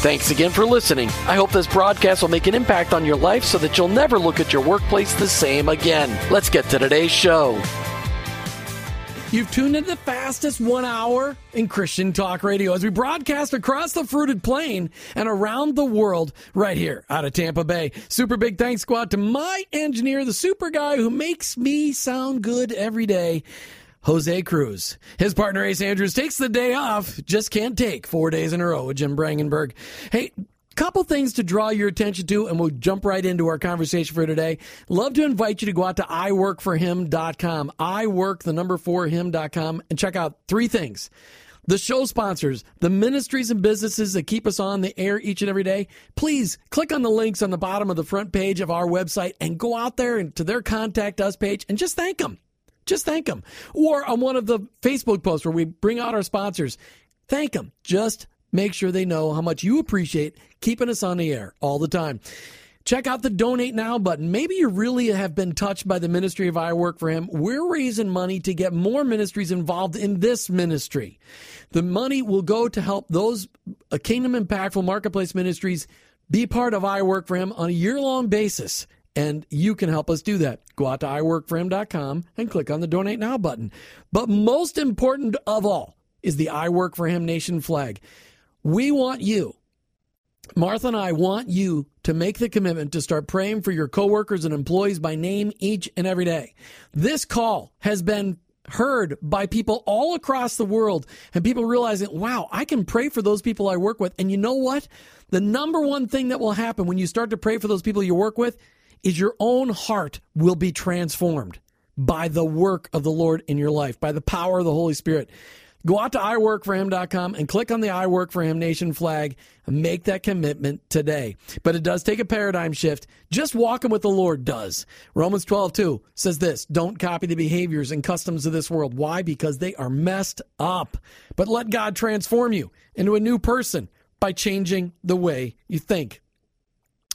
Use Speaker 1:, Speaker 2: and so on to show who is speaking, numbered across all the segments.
Speaker 1: Thanks again for listening. I hope this broadcast will make an impact on your life so that you'll never look at your workplace the same again. Let's get to today's show. You've tuned into the fastest one hour in Christian Talk Radio as we broadcast across the fruited plain and around the world right here out of Tampa Bay. Super big thanks out to my engineer, the super guy who makes me sound good every day. Jose Cruz. His partner Ace Andrews takes the day off, just can't take four days in a row with Jim Brangenberg. Hey, couple things to draw your attention to, and we'll jump right into our conversation for today. Love to invite you to go out to iworkforhim.com. I work the number four him.com and check out three things. The show sponsors, the ministries and businesses that keep us on the air each and every day. Please click on the links on the bottom of the front page of our website and go out there and to their contact us page and just thank them. Just thank them. Or on one of the Facebook posts where we bring out our sponsors, thank them. Just make sure they know how much you appreciate keeping us on the air all the time. Check out the donate now button. Maybe you really have been touched by the ministry of I Work for Him. We're raising money to get more ministries involved in this ministry. The money will go to help those uh, kingdom impactful marketplace ministries be part of I Work for Him on a year long basis. And you can help us do that. Go out to iworkforhim.com and click on the donate now button. But most important of all is the I Work for Him Nation flag. We want you, Martha and I want you to make the commitment to start praying for your coworkers and employees by name each and every day. This call has been heard by people all across the world and people realizing, wow, I can pray for those people I work with. And you know what? The number one thing that will happen when you start to pray for those people you work with is your own heart will be transformed by the work of the Lord in your life, by the power of the Holy Spirit. Go out to iworkforhim.com and click on the I Work for Him Nation flag and make that commitment today. But it does take a paradigm shift. Just walking with the Lord does. Romans 12, 2 says this Don't copy the behaviors and customs of this world. Why? Because they are messed up. But let God transform you into a new person by changing the way you think.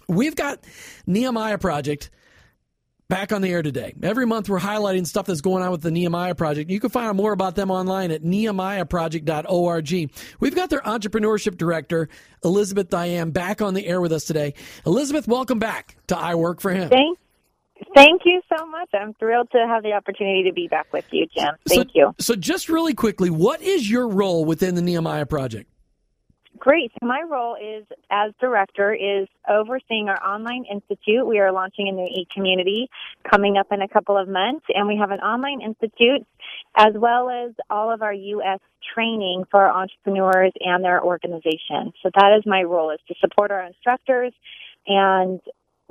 Speaker 1: We've got Nehemiah Project back on the air today. Every month we're highlighting stuff that's going on with the Nehemiah Project. You can find out more about them online at nehemiahproject.org. We've got their entrepreneurship director, Elizabeth Diane, back on the air with us today. Elizabeth, welcome back to I Work for Him.
Speaker 2: Thank, thank you so much. I'm thrilled to have the opportunity to be back with you, Jim. Thank
Speaker 1: so,
Speaker 2: you.
Speaker 1: So just really quickly, what is your role within the Nehemiah Project?
Speaker 2: Great. So My role is as director is overseeing our online institute. We are launching a new e-community coming up in a couple of months and we have an online institute as well as all of our US training for our entrepreneurs and their organization. So that is my role is to support our instructors and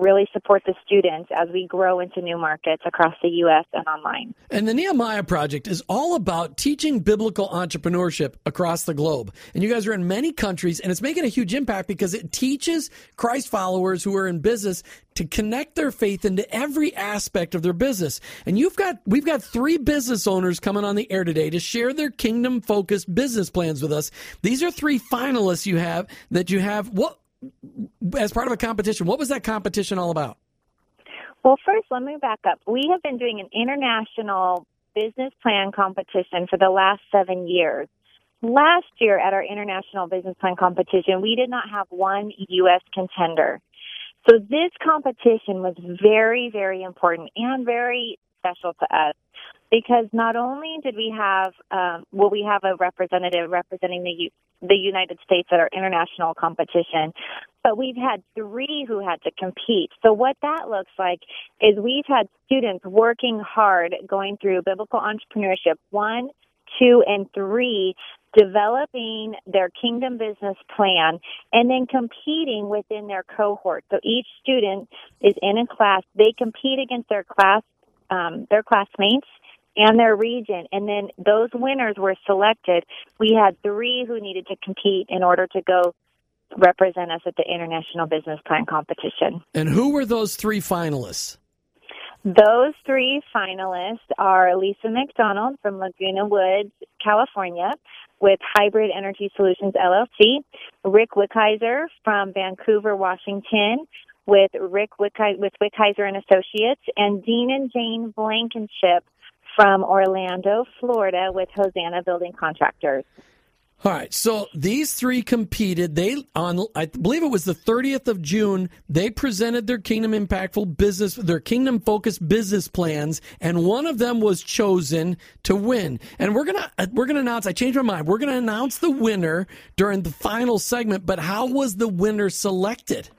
Speaker 2: really support the students as we grow into new markets across the U.S. and online.
Speaker 1: And the Nehemiah Project is all about teaching biblical entrepreneurship across the globe. And you guys are in many countries, and it's making a huge impact because it teaches Christ followers who are in business to connect their faith into every aspect of their business. And you've got we've got three business owners coming on the air today to share their kingdom focused business plans with us. These are three finalists you have that you have what as part of a competition. What was that competition all about?
Speaker 2: Well, first, let me back up. We have been doing an international business plan competition for the last seven years. Last year at our international business plan competition, we did not have one U.S. contender. So this competition was very, very important and very special to us because not only did we have, um, well, we have a representative representing the the United States at our international competition. But we've had three who had to compete. So what that looks like is we've had students working hard going through biblical entrepreneurship one, two, and three, developing their kingdom business plan and then competing within their cohort. So each student is in a class. They compete against their class, um, their classmates and their region. And then those winners were selected. We had three who needed to compete in order to go represent us at the International Business Plan competition.
Speaker 1: And who were those three finalists?
Speaker 2: Those three finalists are Lisa McDonald from Laguna Woods, California, with Hybrid Energy Solutions LLC, Rick Wickheiser from Vancouver, Washington, with Rick Wickheiser, with Wickheiser and Associates, and Dean and Jane Blankenship from Orlando, Florida, with Hosanna Building Contractors.
Speaker 1: All right, so these three competed. They on I believe it was the 30th of June. They presented their Kingdom Impactful business, their Kingdom focused business plans, and one of them was chosen to win. And we're gonna uh, we're gonna announce. I changed my mind. We're gonna announce the winner during the final segment. But how was the winner selected?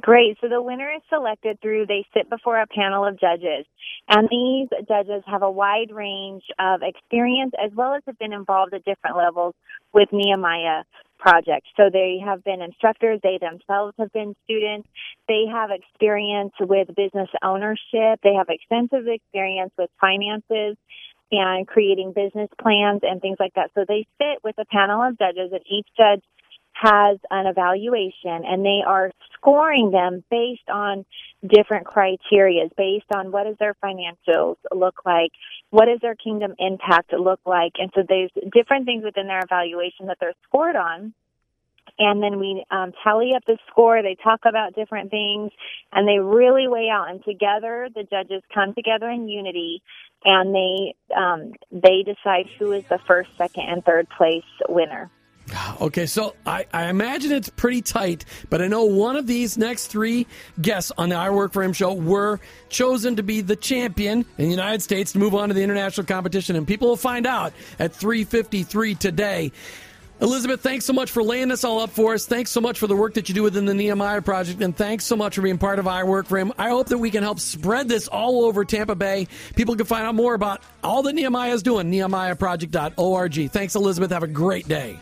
Speaker 2: Great. So the winner is selected through they sit before a panel of judges. And these judges have a wide range of experience as well as have been involved at different levels with Nehemiah project. So they have been instructors, they themselves have been students, they have experience with business ownership, they have extensive experience with finances and creating business plans and things like that. So they sit with a panel of judges and each judge has an evaluation and they are scoring them based on different criteria, based on what does their financials look like, what does their kingdom impact look like, and so there's different things within their evaluation that they're scored on. And then we um, tally up the score. They talk about different things, and they really weigh out. And together, the judges come together in unity, and they um, they decide who is the first, second, and third place winner.
Speaker 1: Ah, okay, so I, I, imagine it's pretty tight, but I know one of these next three guests on the I Work for Him show were chosen to be the champion in the United States to move on to the international competition, and people will find out at 3:53 today. Elizabeth, thanks so much for laying this all up for us. Thanks so much for the work that you do within the Nehemiah Project, and thanks so much for being part of I Work for Him. I hope that we can help spread this all over Tampa Bay. People can find out more about all that Nehemiah is doing, nehemiahproject.org. Thanks, Elizabeth. Have a great day.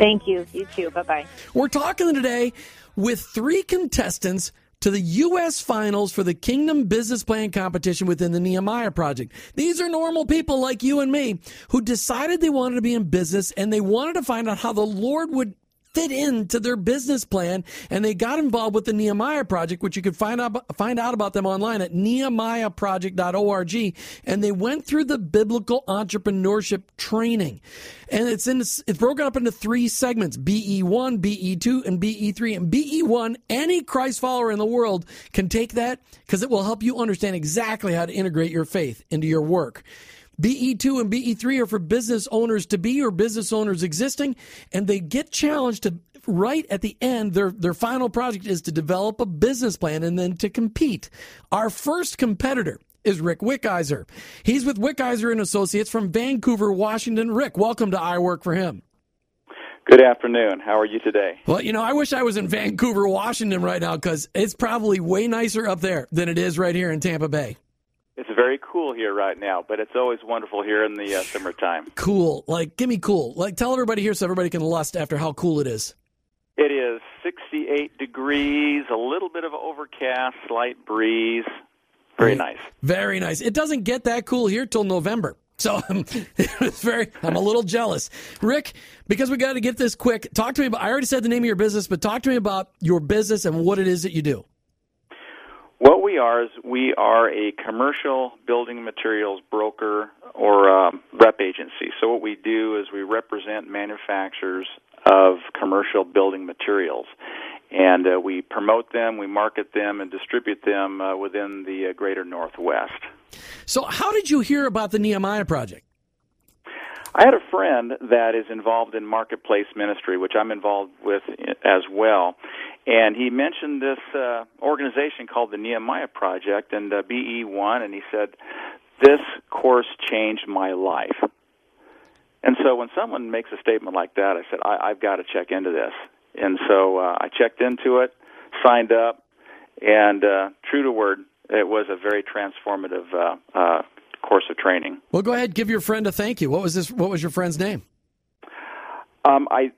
Speaker 2: Thank you. You too. Bye bye.
Speaker 1: We're talking today with three contestants to the U.S. finals for the Kingdom Business Plan competition within the Nehemiah Project. These are normal people like you and me who decided they wanted to be in business and they wanted to find out how the Lord would fit into their business plan and they got involved with the Nehemiah project which you can find out find out about them online at nehemiahproject.org and they went through the biblical entrepreneurship training. And it's in it's broken up into three segments BE1 BE2 and BE3 and BE1 any Christ follower in the world can take that cuz it will help you understand exactly how to integrate your faith into your work BE2 and BE3 are for business owners to be or business owners existing, and they get challenged to right at the end, their, their final project is to develop a business plan and then to compete. Our first competitor is Rick Wickheiser. He's with Wickheiser and Associates from Vancouver, Washington. Rick, welcome to I Work for Him.
Speaker 3: Good afternoon. How are you today?
Speaker 1: Well, you know, I wish I was in Vancouver, Washington right now because it's probably way nicer up there than it is right here in Tampa Bay.
Speaker 3: It's very cool here right now, but it's always wonderful here in the uh, summertime.
Speaker 1: Cool. Like, give me cool. Like, tell everybody here so everybody can lust after how cool it is.
Speaker 3: It is 68 degrees, a little bit of overcast, slight breeze. Very nice.
Speaker 1: Very nice. It doesn't get that cool here till November. So um, it's very, I'm a little jealous. Rick, because we got to get this quick, talk to me about, I already said the name of your business, but talk to me about your business and what it is that you do.
Speaker 3: What we are is we are a commercial building materials broker or um, rep agency. So what we do is we represent manufacturers of commercial building materials, and uh, we promote them, we market them, and distribute them uh, within the uh, greater Northwest.
Speaker 1: So, how did you hear about the Nehemiah Project?
Speaker 3: I had a friend that is involved in marketplace ministry, which I'm involved with as well, and he mentioned this uh, organization called the Nehemiah Project and uh, BE1, and he said, "This course changed my life." And so when someone makes a statement like that, I said, I, I've got to check into this. And so uh, I checked into it, signed up, and uh, true to word, it was a very transformative uh, uh, course of training.
Speaker 1: Well, go ahead, give your friend a thank you. What was this? What was your friend's name?
Speaker 3: Um, I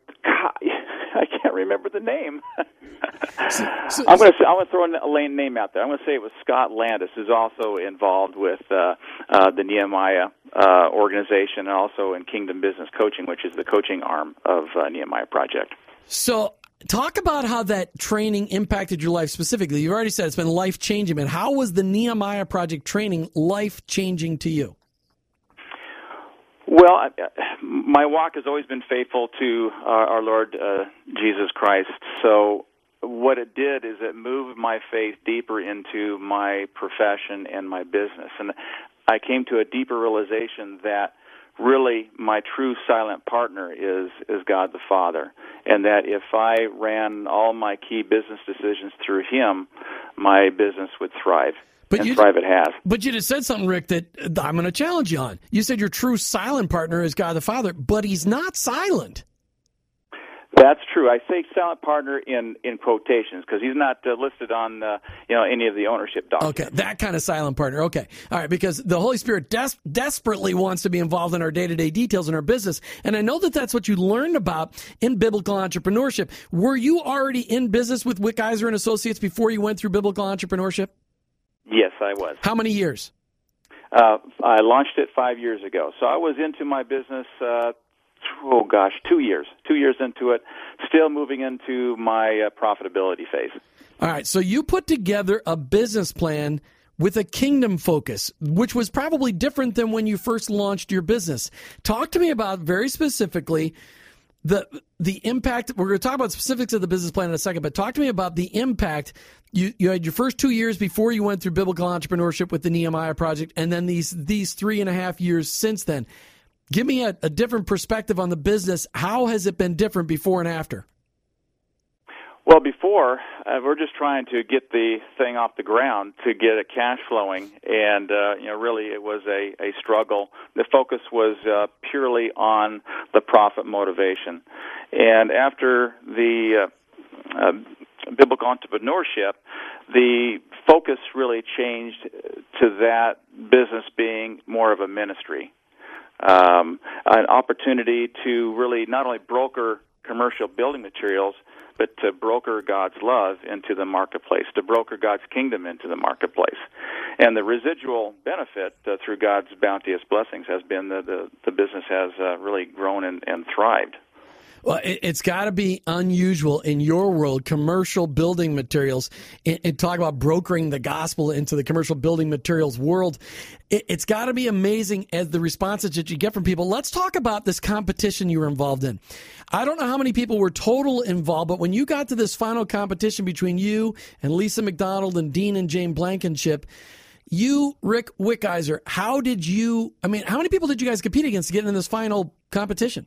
Speaker 3: I can't remember the name. so, so, I'm going to I'm going to throw an, a name out there. I'm going to say it was Scott Landis, who's also involved with uh, uh, the Nehemiah uh, organization and also in Kingdom Business Coaching, which is the coaching arm of uh, Nehemiah Project.
Speaker 1: So. Talk about how that training impacted your life specifically. You've already said it's been life changing, but how was the Nehemiah Project training life changing to you?
Speaker 3: Well, I, my walk has always been faithful to our, our Lord uh, Jesus Christ. So, what it did is it moved my faith deeper into my profession and my business. And I came to a deeper realization that really my true silent partner is is God the Father and that if I ran all my key business decisions through him my business would thrive but you, private has.
Speaker 1: But you just said something, Rick, that I'm going to challenge you on. You said your true silent partner is God the Father, but he's not silent.
Speaker 3: That's true. I say silent partner in in quotations because he's not uh, listed on uh, you know any of the ownership documents.
Speaker 1: Okay, that kind of silent partner. Okay, all right, because the Holy Spirit des- desperately wants to be involved in our day to day details in our business, and I know that that's what you learned about in biblical entrepreneurship. Were you already in business with Wickizer and Associates before you went through biblical entrepreneurship?
Speaker 3: Yes, I was.
Speaker 1: How many years?
Speaker 3: Uh, I launched it five years ago. So I was into my business, uh, oh gosh, two years. Two years into it, still moving into my uh, profitability phase.
Speaker 1: All right. So you put together a business plan with a kingdom focus, which was probably different than when you first launched your business. Talk to me about very specifically the the impact. We're going to talk about specifics of the business plan in a second, but talk to me about the impact you you had your first two years before you went through biblical entrepreneurship with the Nehemiah Project, and then these these three and a half years since then. Give me a, a different perspective on the business. How has it been different before and after?
Speaker 3: Well, before uh, we're just trying to get the thing off the ground to get it cash flowing, and uh, you know, really, it was a a struggle. The focus was uh, purely on the profit motivation, and after the uh, uh, biblical entrepreneurship, the focus really changed to that business being more of a ministry, um, an opportunity to really not only broker commercial building materials, but to broker God's love into the marketplace, to broker God's kingdom into the marketplace. And the residual benefit uh, through God's bounteous blessings has been that the, the business has uh, really grown and, and thrived.
Speaker 1: Well, it, has got to be unusual in your world, commercial building materials, and, and, talk about brokering the gospel into the commercial building materials world. It, has got to be amazing as the responses that you get from people. Let's talk about this competition you were involved in. I don't know how many people were total involved, but when you got to this final competition between you and Lisa McDonald and Dean and Jane Blankenship, you, Rick Wickizer, how did you, I mean, how many people did you guys compete against to get in this final competition?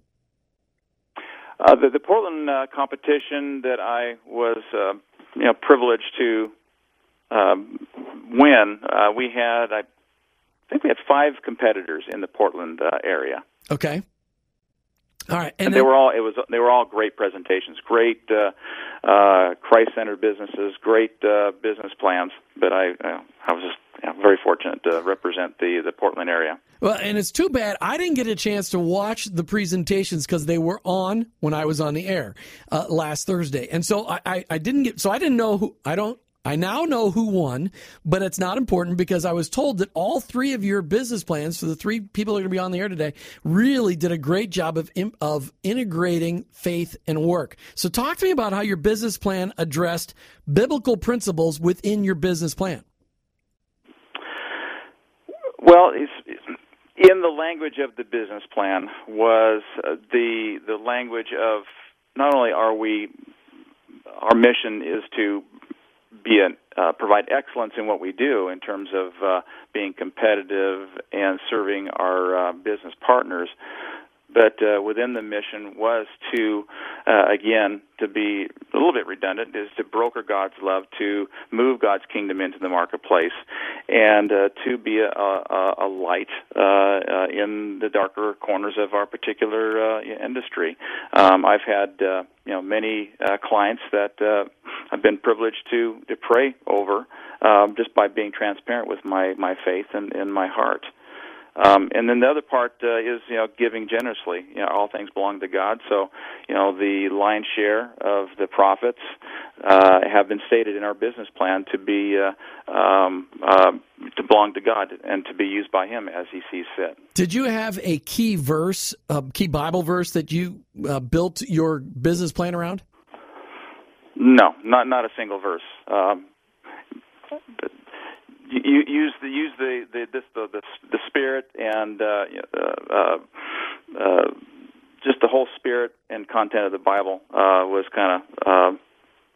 Speaker 3: Uh, the, the Portland uh, competition that I was, uh, you know, privileged to um, win, uh, we had, I think we had five competitors in the Portland uh, area.
Speaker 1: Okay. All right,
Speaker 3: and, and they were all it was they were all great presentations, great uh, uh, Christ-centered businesses, great uh, business plans. But I uh, I was just yeah, I'm very fortunate to represent the the Portland area.
Speaker 1: Well, and it's too bad I didn't get a chance to watch the presentations because they were on when I was on the air uh, last Thursday, and so I, I, I didn't get so I didn't know who I don't I now know who won, but it's not important because I was told that all three of your business plans for the three people that are going to be on the air today really did a great job of of integrating faith and work. So talk to me about how your business plan addressed biblical principles within your business plan.
Speaker 3: Well, in the language of the business plan was uh, the the language of not only are we our mission is to be a, uh, provide excellence in what we do in terms of uh, being competitive and serving our uh, business partners. But uh, within the mission was to, uh, again, to be a little bit redundant, is to broker God's love, to move God's kingdom into the marketplace, and uh, to be a, a, a light uh, uh, in the darker corners of our particular uh, industry. Um, I've had you know many clients that I've been privileged to to pray over um, just by being transparent with my my faith and in my heart. Um, and then the other part uh, is you know giving generously. You know, all things belong to God. So, you know, the lion's share of the profits uh, have been stated in our business plan to be uh, um, uh, to belong to God and to be used by Him as He sees fit.
Speaker 1: Did you have a key verse, a key Bible verse that you uh, built your business plan around?
Speaker 3: No, not not a single verse. Um, you use the use the the this, the, the the spirit and uh, uh, uh, just the whole spirit and content of the Bible uh, was kind of uh,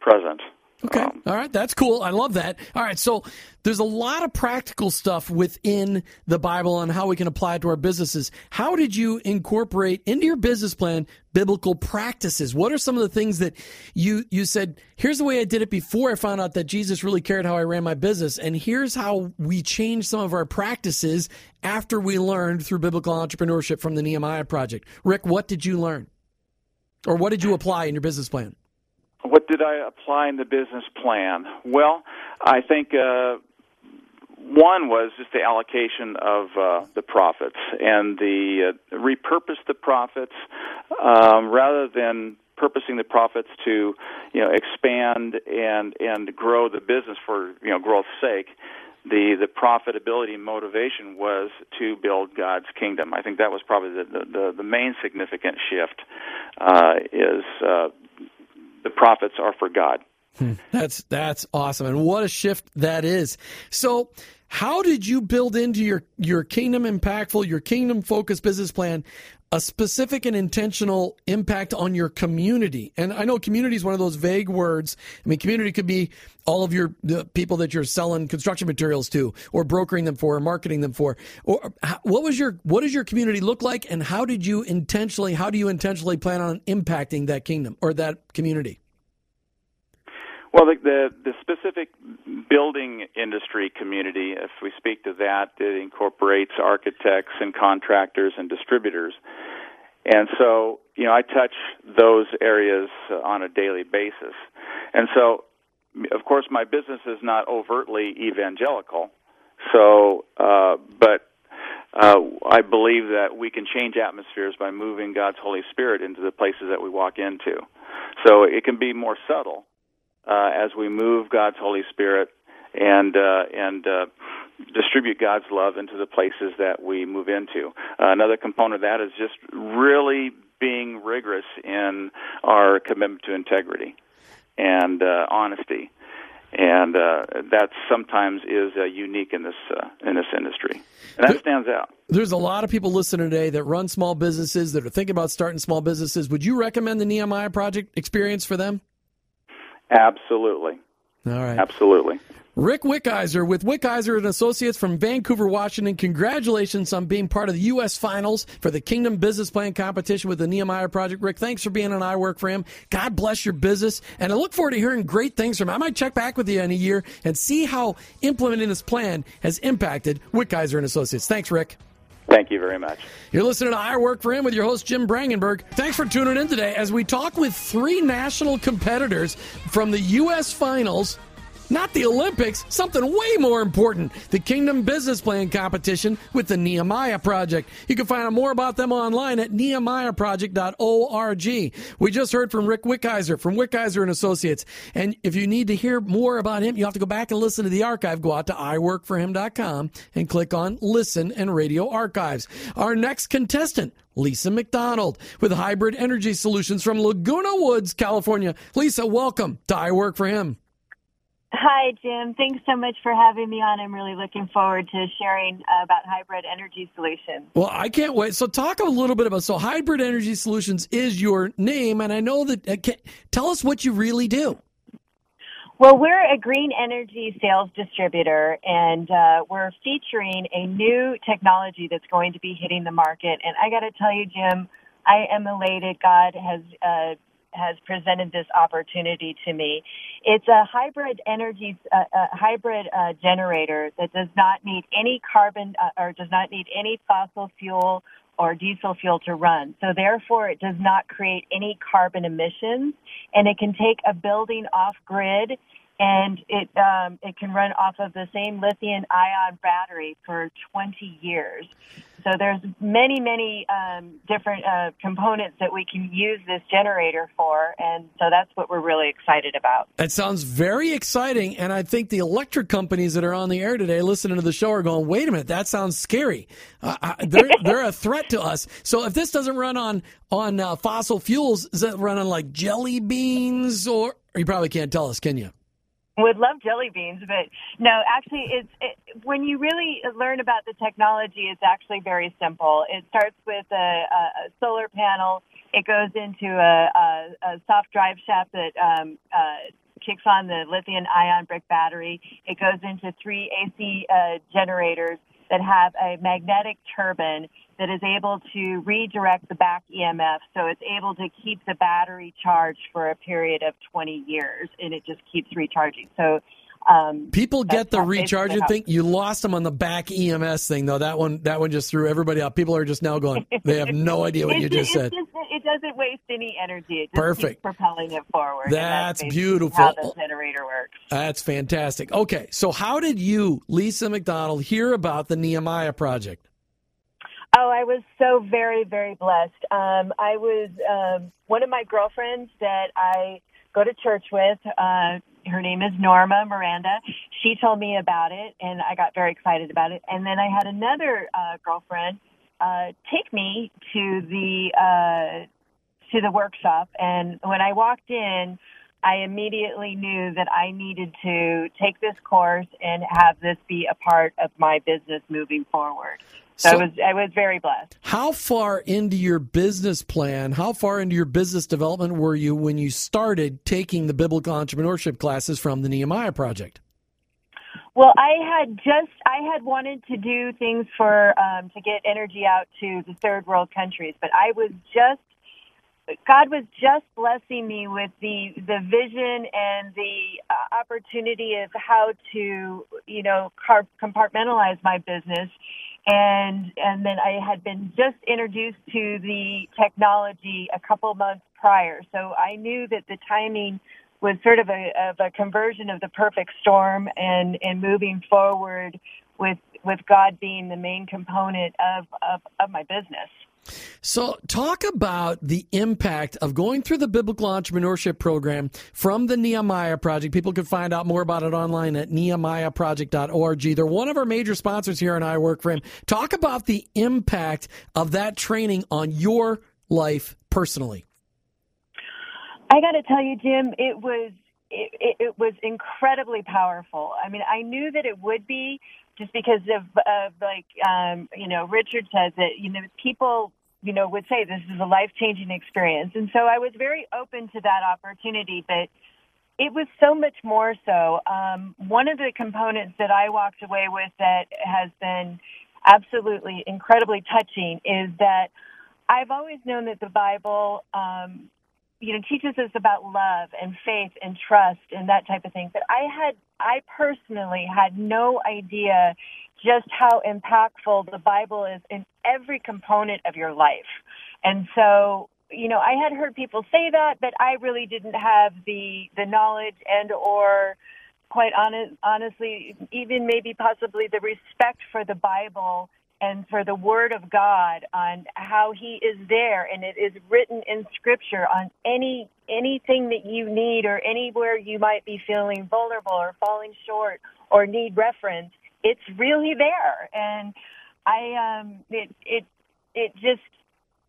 Speaker 3: present.
Speaker 1: Okay. Um, All right. That's cool. I love that. All right. So there's a lot of practical stuff within the Bible and how we can apply it to our businesses. How did you incorporate into your business plan biblical practices? What are some of the things that you, you said, here's the way I did it before I found out that Jesus really cared how I ran my business. And here's how we changed some of our practices after we learned through biblical entrepreneurship from the Nehemiah project. Rick, what did you learn? Or what did you apply in your business plan?
Speaker 3: What did I apply in the business plan? Well, I think uh, one was just the allocation of uh, the profits and the uh, repurpose the profits um, rather than purposing the profits to you know expand and and grow the business for you know growth's sake the the profitability motivation was to build God's kingdom. I think that was probably the the, the main significant shift uh, is uh, the profits are for God.
Speaker 1: Hmm. That's that's awesome, and what a shift that is. So, how did you build into your your kingdom impactful, your kingdom focused business plan a specific and intentional impact on your community? And I know community is one of those vague words. I mean, community could be all of your people that you're selling construction materials to, or brokering them for, or marketing them for. Or what was your what does your community look like, and how did you intentionally how do you intentionally plan on impacting that kingdom or that community?
Speaker 3: Well, the, the, the specific building industry community, if we speak to that, it incorporates architects and contractors and distributors. And so, you know, I touch those areas on a daily basis. And so, of course, my business is not overtly evangelical. So, uh, but uh, I believe that we can change atmospheres by moving God's Holy Spirit into the places that we walk into. So it can be more subtle uh, as we move God's Holy Spirit and uh, and uh, distribute God's love into the places that we move into. Uh, another component of that is just really being rigorous in our commitment to integrity and uh, honesty, and uh, that sometimes is uh, unique in this uh, in this industry, and that stands out.
Speaker 1: There's a lot of people listening today that run small businesses that are thinking about starting small businesses. Would you recommend the Nehemiah Project experience for them?
Speaker 3: Absolutely.
Speaker 1: All right.
Speaker 3: Absolutely.
Speaker 1: Rick Wickizer with Wickizer and Associates from Vancouver, Washington. Congratulations on being part of the U.S. Finals for the Kingdom Business Plan competition with the Nehemiah Project. Rick, thanks for being on I Work for Him. God bless your business, and I look forward to hearing great things from him. I might check back with you in a year and see how implementing this plan has impacted Wickizer and Associates. Thanks, Rick.
Speaker 3: Thank you very much.
Speaker 1: You're listening to I Work for Him with your host, Jim Brangenberg. Thanks for tuning in today as we talk with three national competitors from the U.S. Finals not the Olympics, something way more important the Kingdom Business Plan competition with the Nehemiah Project. You can find out more about them online at nehemiahproject.org. We just heard from Rick Wickizer from Wickizer and Associates. And if you need to hear more about him, you have to go back and listen to the archive. Go out to iworkforhim.com and click on Listen and Radio Archives. Our next contestant, Lisa McDonald with Hybrid Energy Solutions from Laguna Woods, California. Lisa, welcome to I Work for Him.
Speaker 4: Hi, Jim. Thanks so much for having me on. I'm really looking forward to sharing uh, about Hybrid Energy Solutions.
Speaker 1: Well, I can't wait. So, talk a little bit about so Hybrid Energy Solutions is your name, and I know that. Uh, can, tell us what you really do.
Speaker 4: Well, we're a green energy sales distributor, and uh, we're featuring a new technology that's going to be hitting the market. And I got to tell you, Jim, I am elated. God has uh, has presented this opportunity to me. It's a hybrid energy, uh, a hybrid uh, generator that does not need any carbon uh, or does not need any fossil fuel or diesel fuel to run. So therefore, it does not create any carbon emissions, and it can take a building off grid and it um, it can run off of the same lithium ion battery for 20 years. So there's many many um, different uh, components that we can use this generator for, and so that's what we're really excited about.
Speaker 1: That sounds very exciting, and I think the electric companies that are on the air today, listening to the show, are going, "Wait a minute, that sounds scary. Uh, they're they're a threat to us." So if this doesn't run on on uh, fossil fuels, is it run on like jelly beans, or you probably can't tell us, can you?
Speaker 4: Would love jelly beans, but no, actually, it's it, when you really learn about the technology, it's actually very simple. It starts with a, a solar panel. It goes into a, a, a soft drive shaft that um, uh, kicks on the lithium ion brick battery. It goes into three AC uh, generators that have a magnetic turbine that is able to redirect the back EMF. So it's able to keep the battery charged for a period of 20 years and it just keeps recharging. So um,
Speaker 1: People get the recharging thing. You lost them on the back EMS thing, though. That one, that one just threw everybody out. People are just now going. They have no idea what you just said.
Speaker 4: Just, it doesn't waste any energy. It
Speaker 1: Perfect.
Speaker 4: propelling it forward.
Speaker 1: That's,
Speaker 4: that's
Speaker 1: beautiful.
Speaker 4: How the generator works.
Speaker 1: That's fantastic. Okay, so how did you, Lisa McDonald, hear about the Nehemiah project?
Speaker 4: Oh, I was so very, very blessed. Um, I was um, one of my girlfriends that I go to church with. Uh, her name is Norma Miranda. She told me about it, and I got very excited about it. And then I had another uh, girlfriend uh, take me to the uh, to the workshop, and when I walked in, I immediately knew that I needed to take this course and have this be a part of my business moving forward. So, I was I was very blessed.
Speaker 1: How far into your business plan, how far into your business development were you when you started taking the biblical entrepreneurship classes from the Nehemiah project?
Speaker 4: Well, I had just I had wanted to do things for um, to get energy out to the third world countries, but I was just God was just blessing me with the the vision and the uh, opportunity of how to you know car- compartmentalize my business and and then I had been just introduced to the technology a couple months prior, so I knew that the timing was sort of a of a conversion of the perfect storm and and moving forward with with God being the main component of of, of my business.
Speaker 1: So, talk about the impact of going through the biblical entrepreneurship program from the Nehemiah Project. People can find out more about it online at nehemiahproject.org. They're one of our major sponsors here in I Work for Him. Talk about the impact of that training on your life personally.
Speaker 4: I got to tell you, Jim, it was it, it, it was incredibly powerful. I mean, I knew that it would be, just because of, of like um, you know Richard says that you know people you know would say this is a life changing experience, and so I was very open to that opportunity, but it was so much more so. Um, one of the components that I walked away with that has been absolutely incredibly touching is that I've always known that the Bible um, you know teaches us about love and faith and trust and that type of thing. But i had i personally had no idea just how impactful the bible is in every component of your life. And so you know i had heard people say that but i really didn't have the the knowledge and or quite honest honestly even maybe possibly the respect for the bible and for the word of God on how he is there and it is written in scripture on any anything that you need or anywhere you might be feeling vulnerable or falling short or need reference it's really there and I um it it it just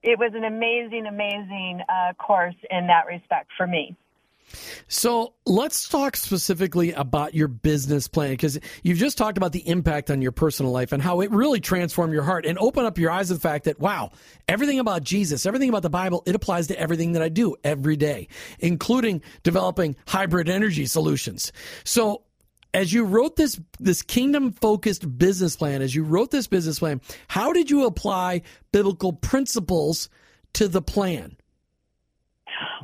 Speaker 4: it was an amazing amazing uh course in that respect for me.
Speaker 1: So let's talk specifically about your business plan because you've just talked about the impact on your personal life and how it really transformed your heart and open up your eyes to the fact that, wow, everything about Jesus, everything about the Bible, it applies to everything that I do every day, including developing hybrid energy solutions. So as you wrote this this kingdom focused business plan, as you wrote this business plan, how did you apply biblical principles to the plan?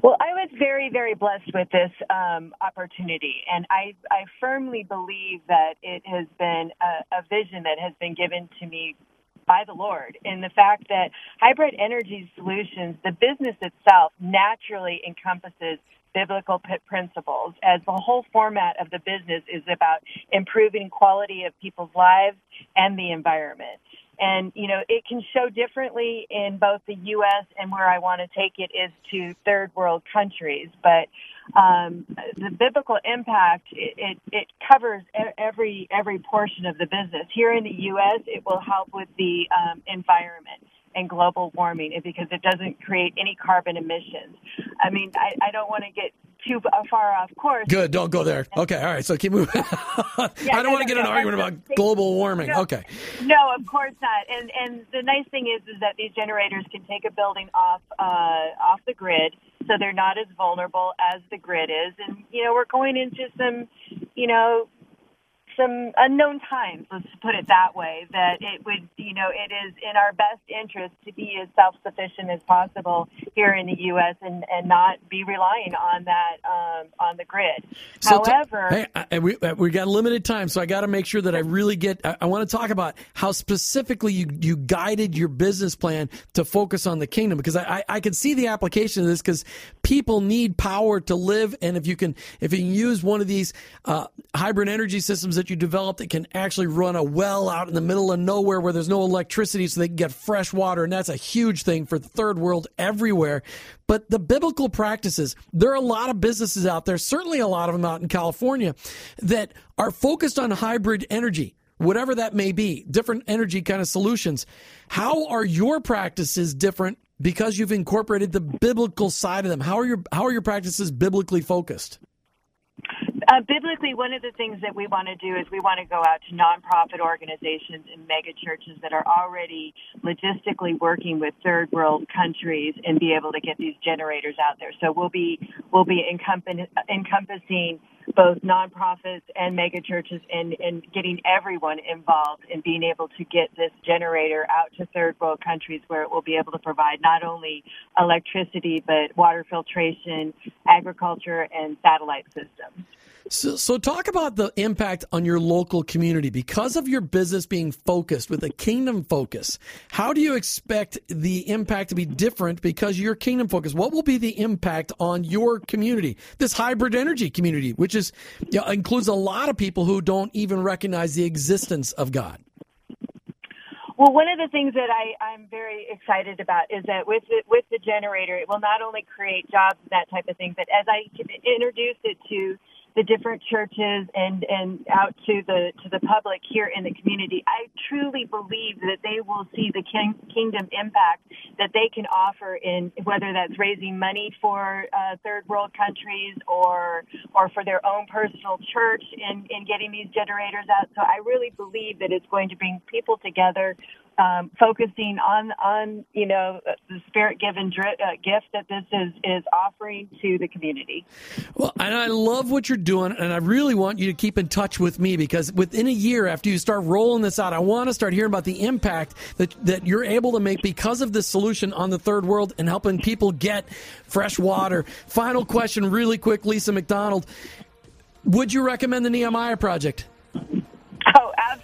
Speaker 4: Well, I was very, very blessed with this um, opportunity, and I, I firmly believe that it has been a, a vision that has been given to me by the Lord in the fact that hybrid energy solutions, the business itself, naturally encompasses biblical principles as the whole format of the business is about improving quality of people's lives and the environment. And, you know, it can show differently in both the U.S. and where I want to take it is to third world countries. But um, the biblical impact, it, it, it covers every, every portion of the business. Here in the U.S., it will help with the um, environment and global warming because it doesn't create any carbon emissions. I mean, I, I don't want to get too far off course.
Speaker 1: Good, don't go there. Okay, all right, so keep moving. yeah, I don't want to get no, an argument about global warming.
Speaker 4: No,
Speaker 1: okay.
Speaker 4: No, of course not. And and the nice thing is is that these generators can take a building off uh, off the grid, so they're not as vulnerable as the grid is. And you know, we're going into some, you know, some unknown times, let's put it that way, that it would, you know, it is in our best interest to be as self sufficient as possible here in the U.S. and, and not be relying on that, um, on the grid. So However,
Speaker 1: t- hey, I, we, uh, we got limited time, so I got to make sure that I really get, I, I want to talk about how specifically you, you guided your business plan to focus on the kingdom because I, I, I can see the application of this because people need power to live. And if you can, if you can use one of these uh, hybrid energy systems that you develop that can actually run a well out in the middle of nowhere where there's no electricity so they can get fresh water. And that's a huge thing for the third world everywhere. But the biblical practices, there are a lot of businesses out there, certainly a lot of them out in California, that are focused on hybrid energy whatever that may be, different energy kind of solutions. How are your practices different because you've incorporated the biblical side of them? How are your how are your practices biblically focused?
Speaker 4: Uh, biblically, one of the things that we want to do is we want to go out to nonprofit organizations and mega churches that are already logistically working with third world countries and be able to get these generators out there. So we'll be we'll be encompassing both nonprofits and mega churches and, and getting everyone involved in being able to get this generator out to third world countries where it will be able to provide not only electricity but water filtration, agriculture, and satellite systems.
Speaker 1: So, so, talk about the impact on your local community because of your business being focused with a kingdom focus. How do you expect the impact to be different because you're kingdom focused? What will be the impact on your community, this hybrid energy community, which is you know, includes a lot of people who don't even recognize the existence of God?
Speaker 4: Well, one of the things that I, I'm very excited about is that with the, with the generator, it will not only create jobs and that type of thing, but as I introduce it to the different churches and and out to the to the public here in the community. I truly believe that they will see the king, kingdom impact that they can offer in whether that's raising money for uh, third world countries or or for their own personal church in in getting these generators out. So i really believe that it's going to bring people together um, focusing on on you know the spirit given dri- uh, gift that this is is offering to the community.
Speaker 1: Well, and I love what you're doing, and I really want you to keep in touch with me because within a year after you start rolling this out, I want to start hearing about the impact that that you're able to make because of this solution on the third world and helping people get fresh water. Final question, really quick, Lisa McDonald. Would you recommend the Nehemiah Project?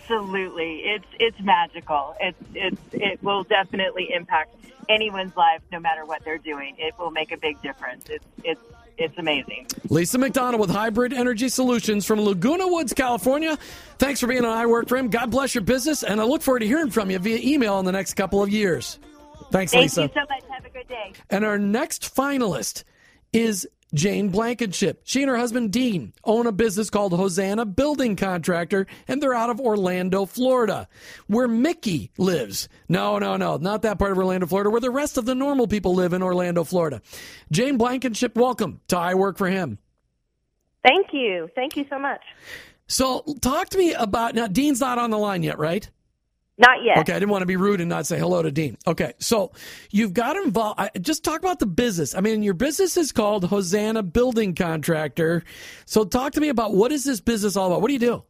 Speaker 4: Absolutely. It's it's magical. It's it's it will definitely impact anyone's life, no matter what they're doing. It will make a big difference. It's it's it's amazing.
Speaker 1: Lisa McDonald with Hybrid Energy Solutions from Laguna Woods, California. Thanks for being on I Work for Him. God bless your business, and I look forward to hearing from you via email in the next couple of years. Thanks,
Speaker 4: Thank
Speaker 1: Lisa.
Speaker 4: Thank you so much. Have a good day.
Speaker 1: And our next finalist is Jane Blankenship. She and her husband Dean own a business called Hosanna Building Contractor, and they're out of Orlando, Florida, where Mickey lives. No, no, no, not that part of Orlando, Florida, where the rest of the normal people live in Orlando, Florida. Jane Blankenship, welcome to I Work for Him.
Speaker 5: Thank you. Thank you so much.
Speaker 1: So, talk to me about now. Dean's not on the line yet, right?
Speaker 5: Not yet.
Speaker 1: Okay, I didn't want to be rude and not say hello to Dean. Okay, so you've got involved. Just talk about the business. I mean, your business is called Hosanna Building Contractor. So talk to me about what is this business all about? What do you do?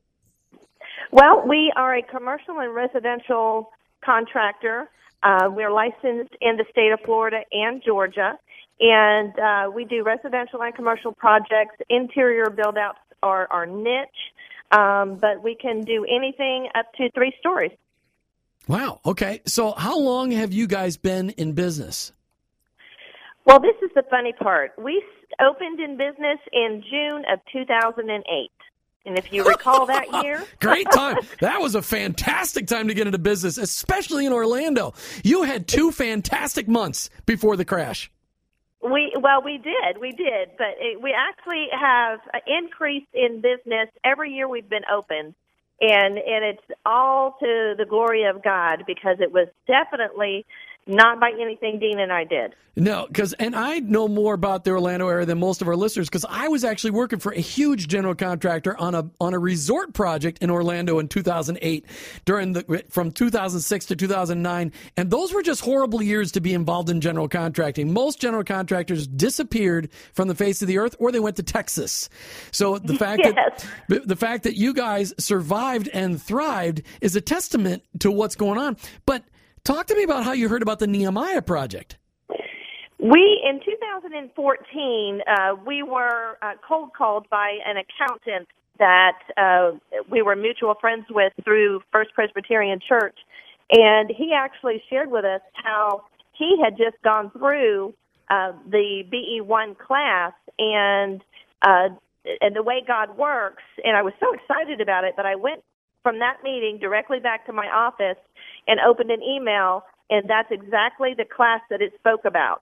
Speaker 5: Well, we are a commercial and residential contractor. Uh, we're licensed in the state of Florida and Georgia, and uh, we do residential and commercial projects. Interior build outs are our niche, um, but we can do anything up to three stories.
Speaker 1: Wow. Okay. So, how long have you guys been in business?
Speaker 5: Well, this is the funny part. We opened in business in June of 2008. And if you recall that year,
Speaker 1: great time. That was a fantastic time to get into business, especially in Orlando. You had two fantastic months before the crash.
Speaker 5: We well, we did, we did, but it, we actually have uh, an increase in business every year we've been open, and and it's all to the glory of God because it was definitely not by anything Dean and I did.
Speaker 1: No, because and I know more about the Orlando area than most of our listeners because I was actually working for a huge general contractor on a on a resort project in Orlando in 2008 during the from 2006 to 2009, and those were just horrible years to be involved in general contracting. Most general contractors disappeared from the face of the earth, or they went to Texas. So the fact yes. that the fact that you guys survived and thrived is a testament to what's going on, but Talk to me about how you heard about the Nehemiah project.
Speaker 5: We, in 2014, uh, we were uh, cold called by an accountant that uh, we were mutual friends with through First Presbyterian Church. And he actually shared with us how he had just gone through uh, the BE1 class and uh, and the way God works. And I was so excited about it that I went from that meeting directly back to my office and opened an email, and that's exactly the class that it spoke about.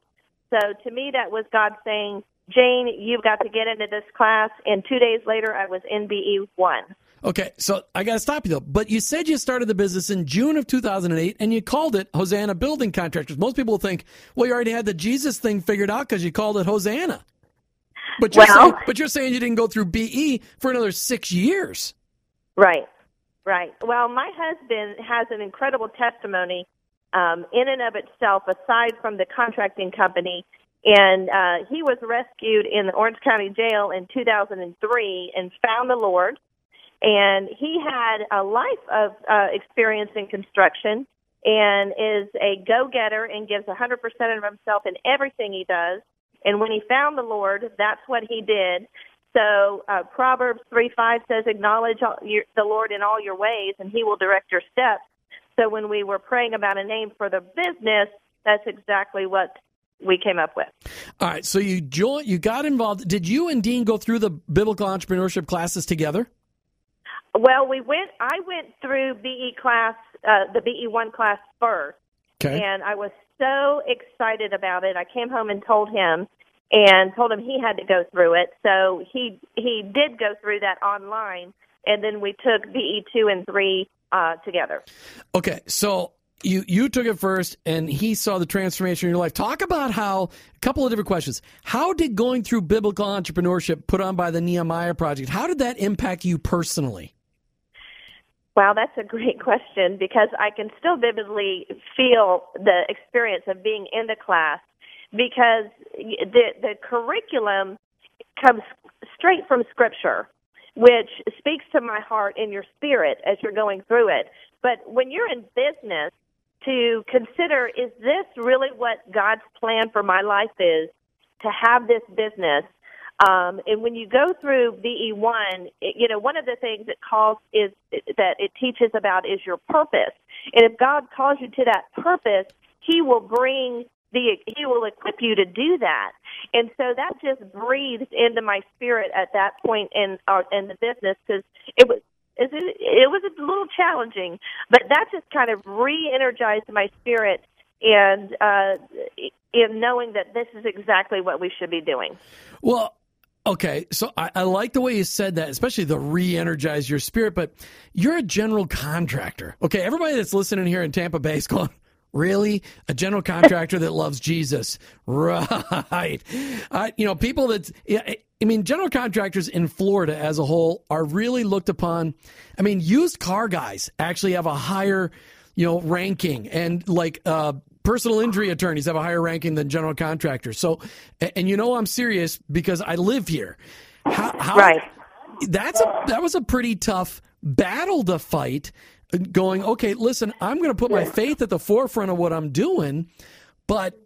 Speaker 5: So to me, that was God saying, Jane, you've got to get into this class. And two days later, I was in BE1.
Speaker 1: Okay, so I got to stop you though. But you said you started the business in June of 2008 and you called it Hosanna Building Contractors. Most people think, well, you already had the Jesus thing figured out because you called it Hosanna. But you're, well, saying, but you're saying you didn't go through BE for another six years.
Speaker 5: Right. Right. Well, my husband has an incredible testimony um, in and of itself, aside from the contracting company. And uh, he was rescued in the Orange County Jail in 2003 and found the Lord. And he had a life of uh, experience in construction and is a go getter and gives 100% of himself in everything he does. And when he found the Lord, that's what he did. So uh, Proverbs 3 5 says, Acknowledge your, the Lord in all your ways, and he will direct your steps. So when we were praying about a name for the business, that's exactly what we came up with.
Speaker 1: All right. So you joined, you got involved. Did you and Dean go through the biblical entrepreneurship classes together?
Speaker 5: Well, we went. I went through BE class, uh, the BE one class first, okay. and I was so excited about it. I came home and told him, and told him he had to go through it. So he he did go through that online, and then we took BE two and three uh, together.
Speaker 1: Okay, so you you took it first, and he saw the transformation in your life. Talk about how a couple of different questions. How did going through biblical entrepreneurship put on by the Nehemiah Project? How did that impact you personally?
Speaker 5: Wow, that's a great question because I can still vividly feel the experience of being in the class because the the curriculum comes straight from scripture which speaks to my heart and your spirit as you're going through it but when you're in business to consider is this really what God's plan for my life is to have this business um, and when you go through BE1, it, you know, one of the things it calls is that it teaches about is your purpose. And if God calls you to that purpose, He will bring the he will equip you to do that and so that just breathed into my spirit at that point in our in the business because it was it, was a little challenging but that just kind of re-energized my spirit and uh in knowing that this is exactly what we should be doing
Speaker 1: well Okay, so I, I, like the way you said that, especially the re-energize your spirit. But you're a general contractor. Okay, everybody that's listening here in Tampa Bay is going, Really? A general contractor that loves Jesus. Right. Uh, you know, people that, I mean, general contractors in Florida as a whole are really looked upon. I mean, used car guys actually have a higher, you know, ranking and like, uh, personal injury attorneys have a higher ranking than general contractors. So, and you know, I'm serious because I live here. How, how,
Speaker 5: right.
Speaker 1: That's a, that was a pretty tough battle to fight going, okay, listen, I'm going to put my faith at the forefront of what I'm doing, but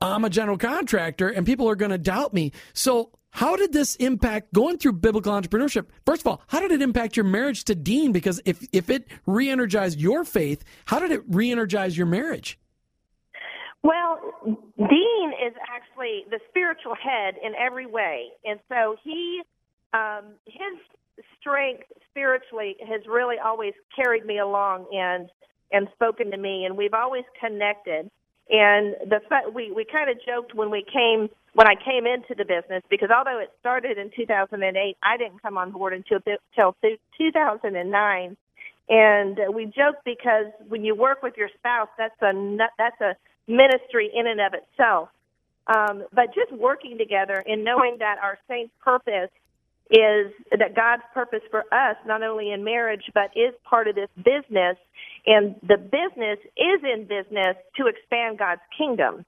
Speaker 1: I'm a general contractor and people are going to doubt me. So, how did this impact going through biblical entrepreneurship? First of all, how did it impact your marriage to Dean? Because if, if it re energized your faith, how did it re energize your marriage?
Speaker 5: Well, Dean is actually the spiritual head in every way. And so he, um, his strength spiritually has really always carried me along and, and spoken to me. And we've always connected. And the we we kind of joked when we came when I came into the business because although it started in 2008, I didn't come on board until until 2009. And we joked because when you work with your spouse, that's a that's a ministry in and of itself. Um, but just working together and knowing that our same purpose is that God's purpose for us, not only in marriage, but is part of this business. And the business is in business to expand God's kingdom.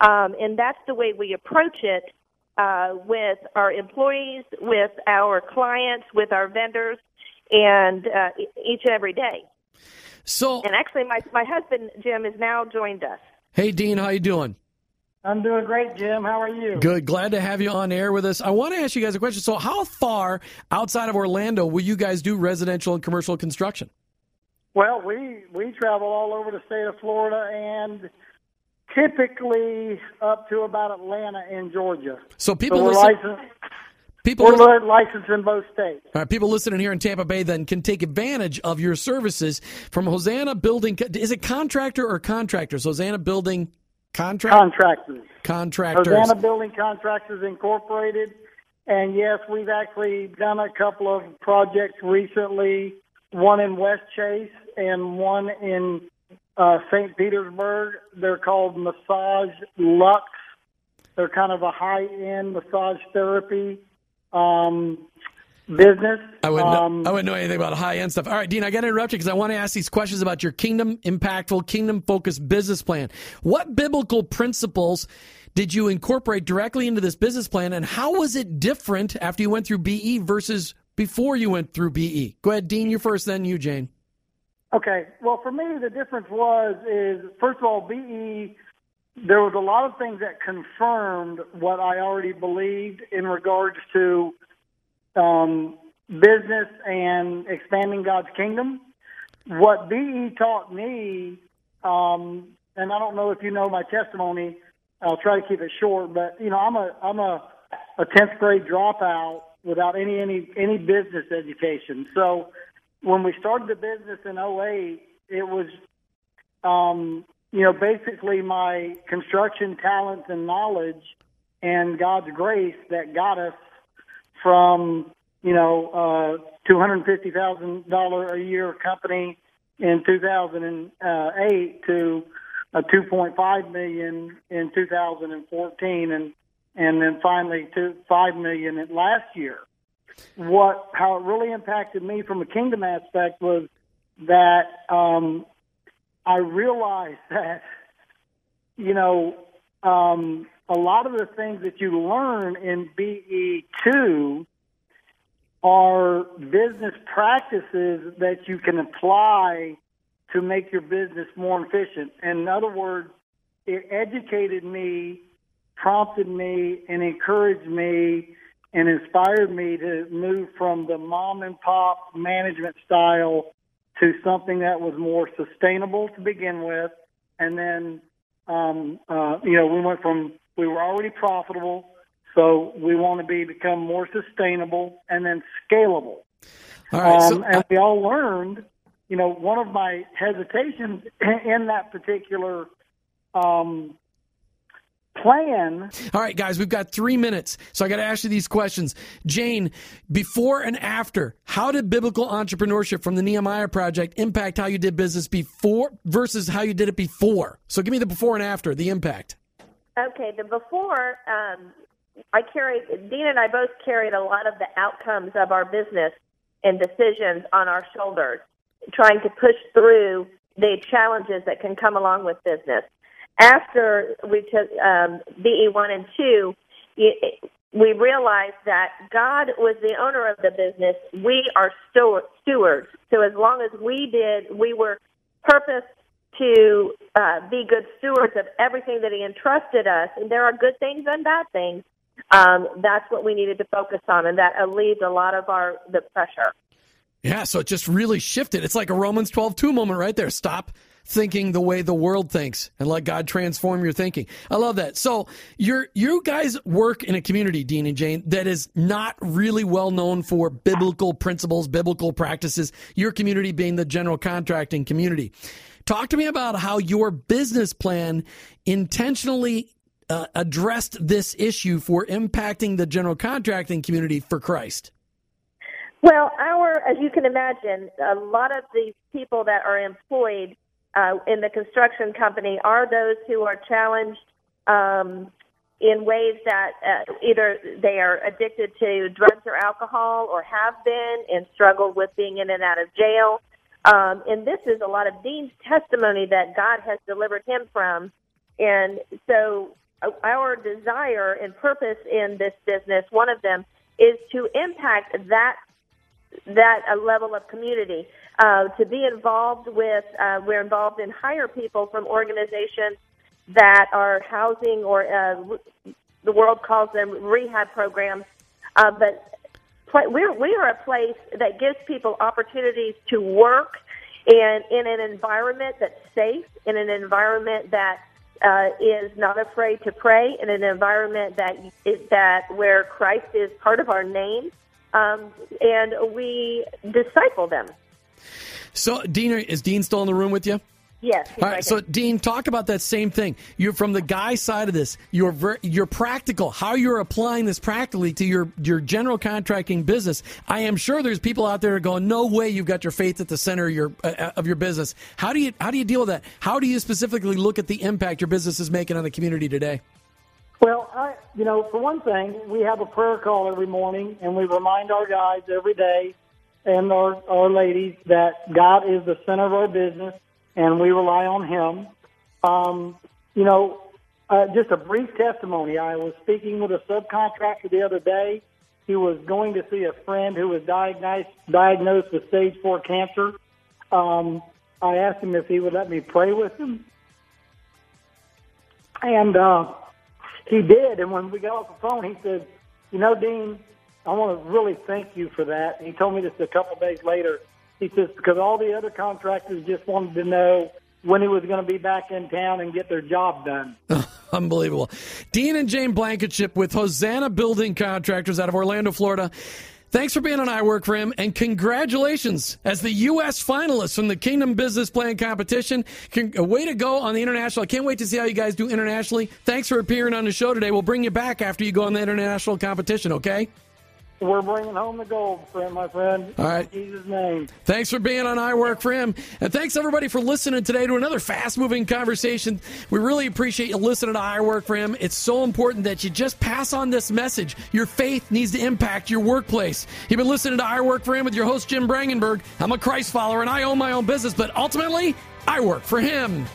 Speaker 5: Um, and that's the way we approach it uh, with our employees, with our clients, with our vendors, and uh, each and every day.
Speaker 1: So,
Speaker 5: and actually, my my husband Jim has now joined us.
Speaker 1: Hey, Dean, how you doing?
Speaker 6: I'm doing great, Jim. How are you?
Speaker 1: Good. Glad to have you on air with us. I want to ask you guys a question. So, how far outside of Orlando will you guys do residential and commercial construction?
Speaker 6: Well, we we travel all over the state of Florida and typically up to about Atlanta in Georgia.
Speaker 1: So people
Speaker 6: so
Speaker 1: listen.
Speaker 6: Licensed,
Speaker 1: people
Speaker 6: we're
Speaker 1: listen,
Speaker 6: licensed in both states.
Speaker 1: All right, people listening here in Tampa Bay then can take advantage of your services from Hosanna Building. Is it contractor or contractors? Hosanna Building Contract?
Speaker 6: Contractors.
Speaker 1: Contractors.
Speaker 6: Hosanna Building Contractors Incorporated. And yes, we've actually done a couple of projects recently, one in West Chase and one in uh, St. Petersburg. They're called Massage Luxe. They're kind of a high end massage therapy um, business.
Speaker 1: I wouldn't,
Speaker 6: um,
Speaker 1: know, I wouldn't know anything about high end stuff. All right, Dean, I got to interrupt you because I want to ask these questions about your kingdom impactful, kingdom focused business plan. What biblical principles did you incorporate directly into this business plan, and how was it different after you went through BE versus before you went through BE? Go ahead, Dean, you first, then you, Jane.
Speaker 6: Okay. Well, for me, the difference was is first of all, BE. There was a lot of things that confirmed what I already believed in regards to um, business and expanding God's kingdom. What BE taught me, um, and I don't know if you know my testimony. I'll try to keep it short, but you know, I'm a I'm a a tenth grade dropout without any any any business education. So when we started the business in 08, it was um, you know basically my construction talents and knowledge and God's grace that got us from you know uh, two hundred fifty thousand dollar a year company in two thousand and eight to a two point five million in two thousand and fourteen, and and then finally to five million last year. What how it really impacted me from a kingdom aspect was that um, I realized that you know um, a lot of the things that you learn in BE two are business practices that you can apply to make your business more efficient. In other words, it educated me, prompted me, and encouraged me and inspired me to move from the mom and pop management style to something that was more sustainable to begin with. And then, um, uh, you know, we went from, we were already profitable so we want to be become more sustainable and then scalable.
Speaker 1: All right,
Speaker 6: um,
Speaker 1: so,
Speaker 6: and we all learned, you know, one of my hesitations in that particular um, plan.
Speaker 1: All right, guys, we've got three minutes, so I got to ask you these questions. Jane, before and after, how did biblical entrepreneurship from the Nehemiah Project impact how you did business before versus how you did it before? So give me the before and after, the impact.
Speaker 5: Okay, the before, um, I carried Dean and I both carried a lot of the outcomes of our business and decisions on our shoulders, trying to push through the challenges that can come along with business. After we took um, BE one and two, we realized that God was the owner of the business. We are stewards. So as long as we did, we were purposed to uh, be good stewards of everything that He entrusted us. And there are good things and bad things. Um, that's what we needed to focus on, and that alleviated a lot of our the pressure.
Speaker 1: Yeah, so it just really shifted. It's like a Romans 12 2 moment right there. Stop thinking the way the world thinks and let God transform your thinking. I love that. So you're, you guys work in a community, Dean and Jane, that is not really well known for biblical principles, biblical practices, your community being the general contracting community. Talk to me about how your business plan intentionally uh, addressed this issue for impacting the general contracting community for Christ.
Speaker 5: Well, our, as you can imagine, a lot of these people that are employed uh, in the construction company are those who are challenged um, in ways that uh, either they are addicted to drugs or alcohol or have been and struggle with being in and out of jail. Um, and this is a lot of Dean's testimony that God has delivered him from. And so, uh, our desire and purpose in this business, one of them, is to impact that that uh, level of community. Uh, to be involved with, uh, we're involved in hire people from organizations that are housing or uh, the world calls them rehab programs. Uh, but we're, we are a place that gives people opportunities to work and in an environment that's safe, in an environment that uh, is not afraid to pray, in an environment that is, that where Christ is part of our name um, and we disciple them.
Speaker 1: So, Dean, is Dean still in the room with you?
Speaker 5: Yes.
Speaker 1: All right. So, Dean, talk about that same thing. You're from the guy side of this. You're ver- you're practical. How you're applying this practically to your your general contracting business. I am sure there's people out there going, "No way, you've got your faith at the center of your uh, of your business." How do you how do you deal with that? How do you specifically look at the impact your business is making on the community today?
Speaker 6: Well, I, you know, for one thing, we have a prayer call every morning, and we remind our guys every day and our, our ladies that God is the center of our business, and we rely on Him. Um, you know, uh, just a brief testimony. I was speaking with a subcontractor the other day. He was going to see a friend who was diagnosed diagnosed with stage four cancer. Um, I asked him if he would let me pray with him, and uh, he did. And when we got off the phone, he said, "You know, Dean, I want to really thank you for that." And he told me this a couple days later. He says because all the other contractors just wanted to know when he was going to be back in town and get their job done.
Speaker 1: Unbelievable. Dean and Jane Blankenship with Hosanna Building Contractors out of Orlando, Florida. Thanks for being on I Work for Him, and congratulations as the U.S. finalists from the Kingdom Business Plan competition. Con- way to go on the international. I can't wait to see how you guys do internationally. Thanks for appearing on the show today. We'll bring you back after you go on the international competition, okay?
Speaker 6: We're bringing home the gold, friend, my friend.
Speaker 1: All right.
Speaker 6: In Jesus' name.
Speaker 1: Thanks for being on I Work for Him. And thanks, everybody, for listening today to another fast moving conversation. We really appreciate you listening to I Work for Him. It's so important that you just pass on this message. Your faith needs to impact your workplace. You've been listening to I Work for Him with your host, Jim Brangenberg. I'm a Christ follower and I own my own business, but ultimately, I work for Him.